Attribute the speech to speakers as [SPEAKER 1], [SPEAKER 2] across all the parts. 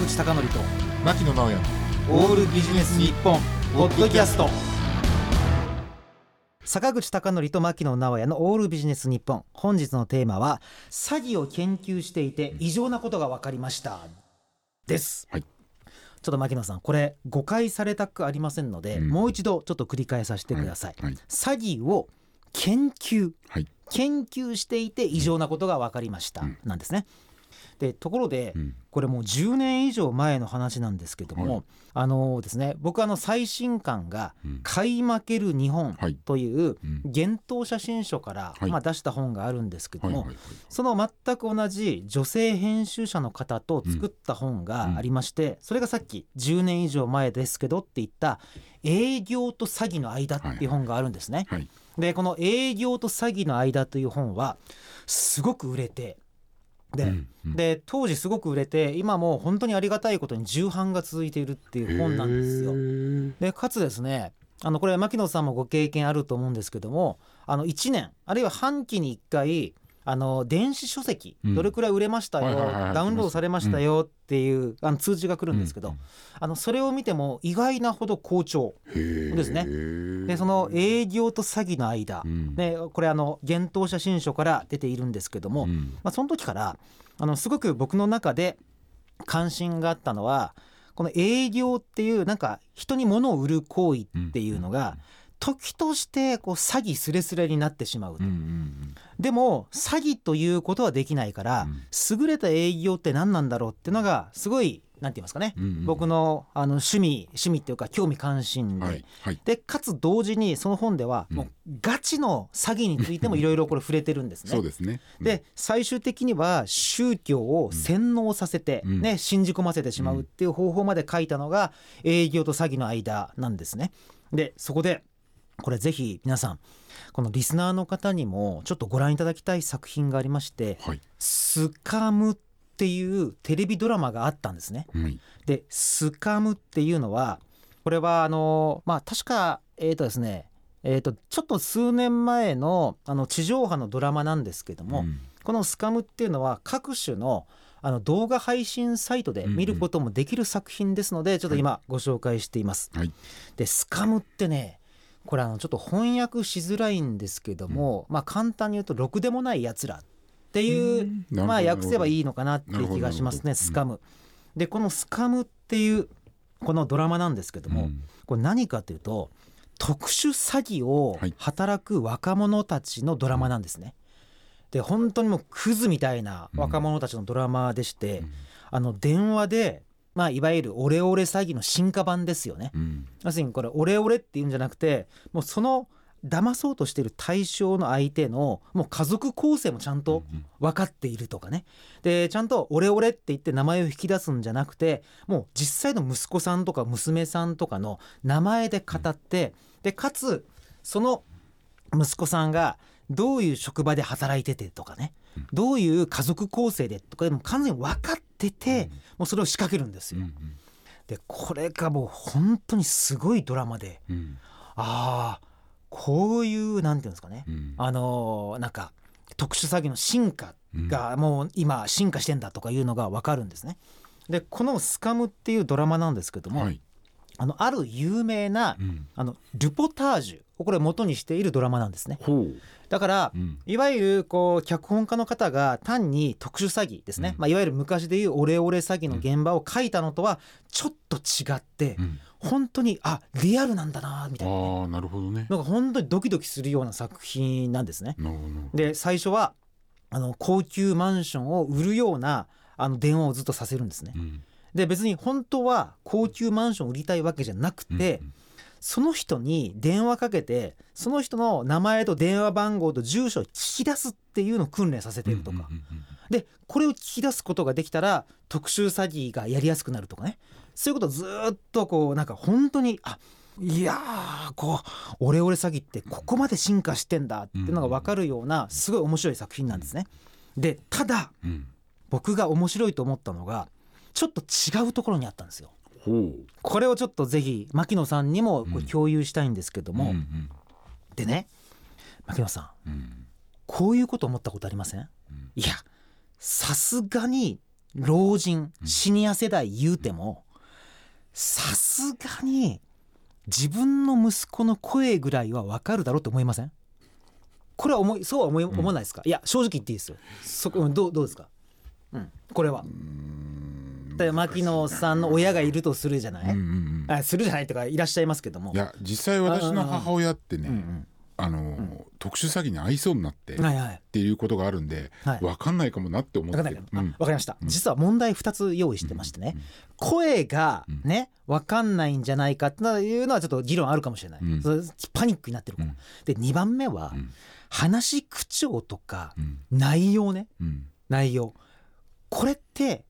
[SPEAKER 1] 口貴教と
[SPEAKER 2] 牧野直哉
[SPEAKER 1] オールビジネス日本ポッドキャスト。坂口貴教と牧野直哉のオールビジネス日本。本日のテーマは詐欺を研究していて異常なことが分かりました。です、
[SPEAKER 2] はい。
[SPEAKER 1] ちょっと牧野さんこれ誤解されたくありませんので、
[SPEAKER 2] うん。
[SPEAKER 1] もう一度ちょっと繰り返させてください、
[SPEAKER 2] はい。
[SPEAKER 1] 詐欺を研究。
[SPEAKER 2] はい。
[SPEAKER 1] 研究していて異常なことが分かりました、
[SPEAKER 2] うん。
[SPEAKER 1] なんですねでところで、
[SPEAKER 2] うん。
[SPEAKER 1] これもう10年以上前の話なんですけども、
[SPEAKER 2] はい。
[SPEAKER 1] あのですね僕あの最新刊が
[SPEAKER 2] うん「
[SPEAKER 1] 買い負ける日本
[SPEAKER 2] はい」
[SPEAKER 1] という
[SPEAKER 2] うん。
[SPEAKER 1] 幻冬写真書から、
[SPEAKER 2] はい。
[SPEAKER 1] まあ、出した本があるんですけども、
[SPEAKER 2] はいはいはい。
[SPEAKER 1] その全く同じ女性編集者の方と作った本がありまして、それがさっき10年以上前ですけどって言った「営業と詐欺の間」っていう本があるんですね。
[SPEAKER 2] はい。
[SPEAKER 1] でこの「営業と詐欺の間」という本はすごく売れてで,、
[SPEAKER 2] うんうん。
[SPEAKER 1] で当時すごく売れて今もう本当にありがたいことに重版が続いているっていう本なんですよ。でかつですねあのこれ牧野さんもご経験あると思うんですけどもあの1年あるいは半期に1回あの電子書籍
[SPEAKER 2] うん。
[SPEAKER 1] どれくらい売れましたよ、ダウンロードされましたよっていうあの通知が来るんですけど、
[SPEAKER 2] うん。
[SPEAKER 1] あのそれを見ても意外なほど好調ですね。でその営業と詐欺の間、これあの幻冬写真書から出ているんですけども、
[SPEAKER 2] うん。
[SPEAKER 1] まあ、その時からあのすごく僕の中で関心があったのはこの営業っていうなんか人に物を売る行為っていうのが時としてこう詐欺すれすれになってしまう
[SPEAKER 2] うんうん
[SPEAKER 1] でも詐欺ということはできないから優れた営業って何なんだろうっていうのがすごいなんて言いますかね。
[SPEAKER 2] うんうん
[SPEAKER 1] 僕のあの趣味趣味っていうか興味関心で、
[SPEAKER 2] はいはい。
[SPEAKER 1] でかつ同時にその本では
[SPEAKER 2] うん。
[SPEAKER 1] もうガチの詐欺についてもいろいろこれ触れてるんですね。
[SPEAKER 2] そうですね。
[SPEAKER 1] で最終的には宗教を洗脳させて、
[SPEAKER 2] うん。
[SPEAKER 1] ね、信じ込ませてしまうっていう方法まで書いたのが営業と詐欺の間なんですね。でそこでこれぜひ皆さんこのリスナーの方にもちょっとご覧いただきたい作品がありまして
[SPEAKER 2] はい「
[SPEAKER 1] スカム」っていうテレビドラマがあったんですね。
[SPEAKER 2] はい。
[SPEAKER 1] でスカムっていうのはこれはあのまあ確かえっ、とですねえー、とちょっと数年前のあの地上波のドラマなんですけども、
[SPEAKER 2] うん。
[SPEAKER 1] このスカムっていうのは各種のあの動画配信サイトで見ることもできる作品ですので、ちょっと今ご紹介しています。
[SPEAKER 2] はい。
[SPEAKER 1] でスカムってねこれあのちょっと翻訳しづらいんですけども、まあ簡単に言うとろくでもないやつらっていう、
[SPEAKER 2] うん。
[SPEAKER 1] まあ訳せばいいのかなっていう気がしますねスカム。でこのスカムっていうこのドラマなんですけども、
[SPEAKER 2] うん。
[SPEAKER 1] これ何かというと特殊詐欺を
[SPEAKER 2] はい。
[SPEAKER 1] 働く若者たちのドラマなんですね。で本当にもうクズみたいな若者たちのドラマでして、
[SPEAKER 2] うん。
[SPEAKER 1] あの電話で、まあ、いわゆるオレオレ詐欺の進化版ですよね。
[SPEAKER 2] うん。
[SPEAKER 1] 要するにこれオレオレっていうんじゃなくてもうその騙そうとしている対象の相手のもう家族構成もちゃんと
[SPEAKER 2] うん。
[SPEAKER 1] 分かっているとかね。でちゃんとオレオレって言って名前を引き出すんじゃなくてもう実際の息子さんとか娘さんとかの名前で語ってでかつその息子さんがどういう職場で働いててとかね。
[SPEAKER 2] うん。
[SPEAKER 1] どういう家族構成でとかでも完全に分かっててもうそれを仕掛けるんですよ。
[SPEAKER 2] うん
[SPEAKER 1] でこれがもう本当にすごいドラマで
[SPEAKER 2] うん。
[SPEAKER 1] ああこういうなんていうんですかね。
[SPEAKER 2] うん。
[SPEAKER 1] あのーなんか特殊詐欺の進化がもう今進化してんだとかいうのが分かるんですね。でこの「スカム」っていうドラマなんですけども、
[SPEAKER 2] はい。
[SPEAKER 1] あのある有名な
[SPEAKER 2] うん。
[SPEAKER 1] あのルポタージュ。をこれ元にしているドラマなんですね。だから
[SPEAKER 2] うん。
[SPEAKER 1] いわゆるこう脚本家の方が単に特殊詐欺ですね、
[SPEAKER 2] うん。
[SPEAKER 1] まあ、いわゆる昔でいうオレオレ詐欺の現場を書いたのとはちょっと違って
[SPEAKER 2] うん。
[SPEAKER 1] 本当にあリアルなんだなみたいなね。
[SPEAKER 2] ああなるほどね。
[SPEAKER 1] なんか本当にドキドキするような作品なんですね。で最初はあの高級マンションを売るようなあの電話をずっとさせるんですね。
[SPEAKER 2] う。ん。
[SPEAKER 1] で別に本当は高級マンションを売りたいわけじゃなくて、
[SPEAKER 2] うん
[SPEAKER 1] その人に電話かけてその人の名前と電話番号と住所を聞き出すっていうのを訓練させてるとか、でこれを聞き出すことができたら特殊詐欺がやりやすくなるとかね。そういうことをずっとこうなんか本当にあいやーこうオレオレ詐欺ってここまで進化してんだっていうのが分かるようなすごい面白い作品なんですね。でただ僕が面白いと思ったのがちょっと違うところにあったんですよ。これをちょっとぜひ牧野さんにも共有したいんですけども、
[SPEAKER 2] うんうん。
[SPEAKER 1] でね牧野さん。
[SPEAKER 2] うん。
[SPEAKER 1] こういうこと思ったことありません？
[SPEAKER 2] うん。
[SPEAKER 1] いやさすがに老人
[SPEAKER 2] うん。
[SPEAKER 1] シニア世代言うてもさすがに自分の息子の声ぐらいは分かるだろうと思いません？これは思いそうは思い思わないですか、いや正直言っていいですよ。そこどうどうですか、うん、これはで牧野さんの親がいるとするじゃない、
[SPEAKER 2] うんうんうん
[SPEAKER 1] あするじゃないとかいらっしゃいますけども
[SPEAKER 2] いや実際私の母親ってね、
[SPEAKER 1] うん
[SPEAKER 2] あの、特殊詐欺に合いそうになって、
[SPEAKER 1] うん、
[SPEAKER 2] っ
[SPEAKER 1] はいはい。
[SPEAKER 2] ていうことがあるんで、
[SPEAKER 1] はい。
[SPEAKER 2] わかんないかもなって思って。
[SPEAKER 1] 分かんない。けど、あ
[SPEAKER 2] うん。
[SPEAKER 1] 分かりました、
[SPEAKER 2] うん。
[SPEAKER 1] 実は問題2つ用意してましてね、声がね分かんないんじゃないかっていうのはちょっと議論あるかもしれない、パニックになってるから、
[SPEAKER 2] うん。
[SPEAKER 1] で2番目は、
[SPEAKER 2] うん。
[SPEAKER 1] 話し口調とか
[SPEAKER 2] うん。
[SPEAKER 1] 内容ね。
[SPEAKER 2] うん。
[SPEAKER 1] 内容。これって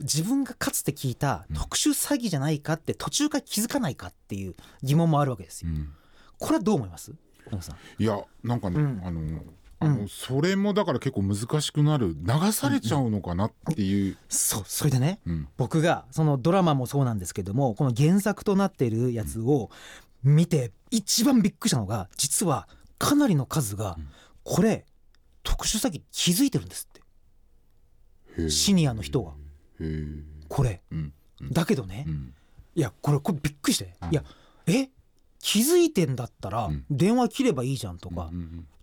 [SPEAKER 1] 自分がかつて聞いた特殊詐欺じゃないかって途中から気づかないかっていう疑問もあるわけですよ。
[SPEAKER 2] うん。
[SPEAKER 1] これはどう思います？野田さん。
[SPEAKER 2] いやなんかね、
[SPEAKER 1] うん。
[SPEAKER 2] あのあの、それもだから結構難しくなる流されちゃうのかなっていう、
[SPEAKER 1] そうそれでね
[SPEAKER 2] うん。
[SPEAKER 1] 僕がそのドラマもそうなんですけどもこの原作となっているやつを見て一番びっくりしたのが実はかなりの数が
[SPEAKER 2] うん。
[SPEAKER 1] これ特殊詐欺気づいてるんですって。シニアの人がこれ。だけどね。
[SPEAKER 2] うん
[SPEAKER 1] いやこれこれびっくりして。
[SPEAKER 2] うん。
[SPEAKER 1] いやえ？気づいてんだったら
[SPEAKER 2] うん。
[SPEAKER 1] 電話切ればいいじゃんとか。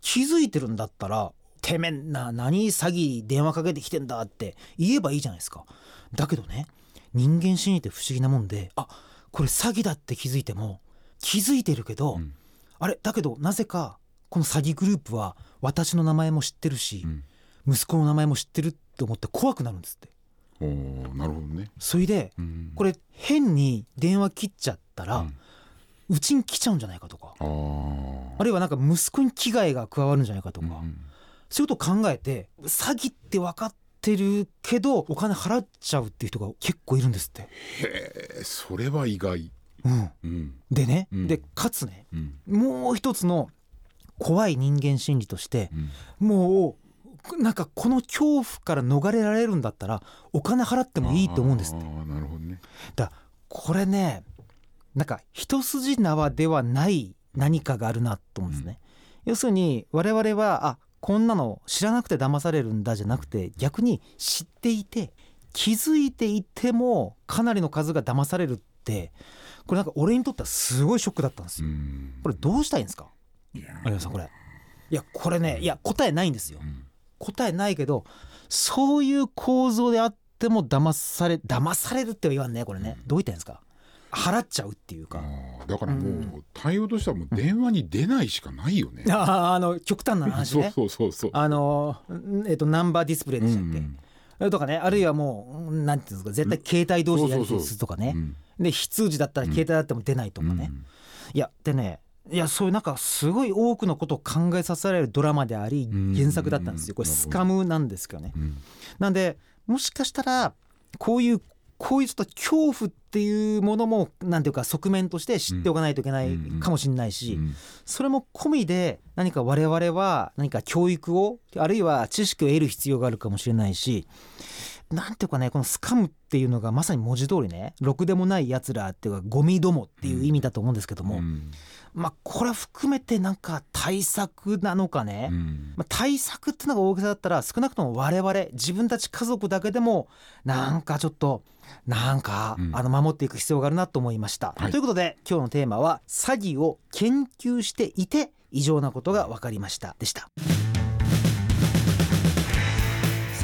[SPEAKER 1] 気づいてるんだったらてめんな何詐欺電話かけてきてんだって言えばいいじゃないですか。だけどね人間心理って不思議なもんであこれ詐欺だって気づいても気づいてるけど、
[SPEAKER 2] うん。
[SPEAKER 1] あれ？だけどなぜかこの詐欺グループは私の名前も知ってるし
[SPEAKER 2] う、ん。
[SPEAKER 1] 息子の名前も知ってるって思って怖くなるんですって
[SPEAKER 2] なるほどね、
[SPEAKER 1] それで
[SPEAKER 2] うん。
[SPEAKER 1] これ変に電話切っちゃったら
[SPEAKER 2] う
[SPEAKER 1] ち、に来ちゃうんじゃないかとか。
[SPEAKER 2] あ
[SPEAKER 1] るいはなんか息子に危害が加わるんじゃないかとか、
[SPEAKER 2] うん
[SPEAKER 1] そういうことを考えて詐欺って分かってるけどお金払っちゃうっていう人が結構いるんですって。
[SPEAKER 2] へえそれは意外。
[SPEAKER 1] うん、
[SPEAKER 2] うん。
[SPEAKER 1] でね、
[SPEAKER 2] うん。
[SPEAKER 1] でかつね
[SPEAKER 2] うん。
[SPEAKER 1] もう一つの怖い人間心理として
[SPEAKER 2] うん。
[SPEAKER 1] もうなんかこの恐怖から逃れられるんだったらお金払ってもいいと思うんですって。
[SPEAKER 2] なるほどね
[SPEAKER 1] だこれねなんか一筋縄ではない何かがあるなと思うんですね。要するに我々はあこんなの知らなくて騙されるんだじゃなくて逆に知っていて気づいていてもかなりの数が騙されるってこれなんか俺にとってはすごいショックだったんですよ。
[SPEAKER 2] うん
[SPEAKER 1] これどうしたいんですか？有吉さんこれ。いやこれねいや答えないんですよ
[SPEAKER 2] う。ん
[SPEAKER 1] 答えないけどそういう構造であっても騙され騙されるっては言わんねこれね、
[SPEAKER 2] うん。
[SPEAKER 1] どう言ったんですか？払っちゃうっていうか、
[SPEAKER 2] あーだからも
[SPEAKER 1] う
[SPEAKER 2] う対応としてはもう電話に出ないしかないよね。
[SPEAKER 1] あーあの極端な話
[SPEAKER 2] そう
[SPEAKER 1] ね
[SPEAKER 2] そうそうそう。
[SPEAKER 1] あのえっとナンバーディスプレイでしたっけ、
[SPEAKER 2] うん。
[SPEAKER 1] それとかねあるいはもうなんていうんですか絶対携帯同士でやり取りするとかね、
[SPEAKER 2] うん。
[SPEAKER 1] で非通知だったら携帯だっても出ないとかね、いやでねいやそういうなんかすごい多くのことを考えさせられるドラマであり
[SPEAKER 2] うん。
[SPEAKER 1] 原作だったんですよ。これスカムなんですけどね。なんでもしかしたらこういうこういうちょっと恐怖っていうものもなんていうか側面として知っておかないといけないかもしれないし、
[SPEAKER 2] うん。
[SPEAKER 1] それも込みで何か我々は何か教育をあるいは知識を得る必要があるかもしれないしなんていうかねこのスカムっていうのがまさに文字通りねろくでもないやつらっていうかゴミどもっていう意味だと思うんですけども、
[SPEAKER 2] うん。
[SPEAKER 1] まあこれ含めてなんか対策なのかね、
[SPEAKER 2] うん。
[SPEAKER 1] まあ、対策っていうのが大げさだったら少なくとも我々自分たち家族だけでもなんかちょっとなんか、
[SPEAKER 2] うん。
[SPEAKER 1] あの守っていく必要があるなと思いました。
[SPEAKER 2] はい。
[SPEAKER 1] ということで今日のテーマは詐欺を研究していて異常なことが分かりました。でした。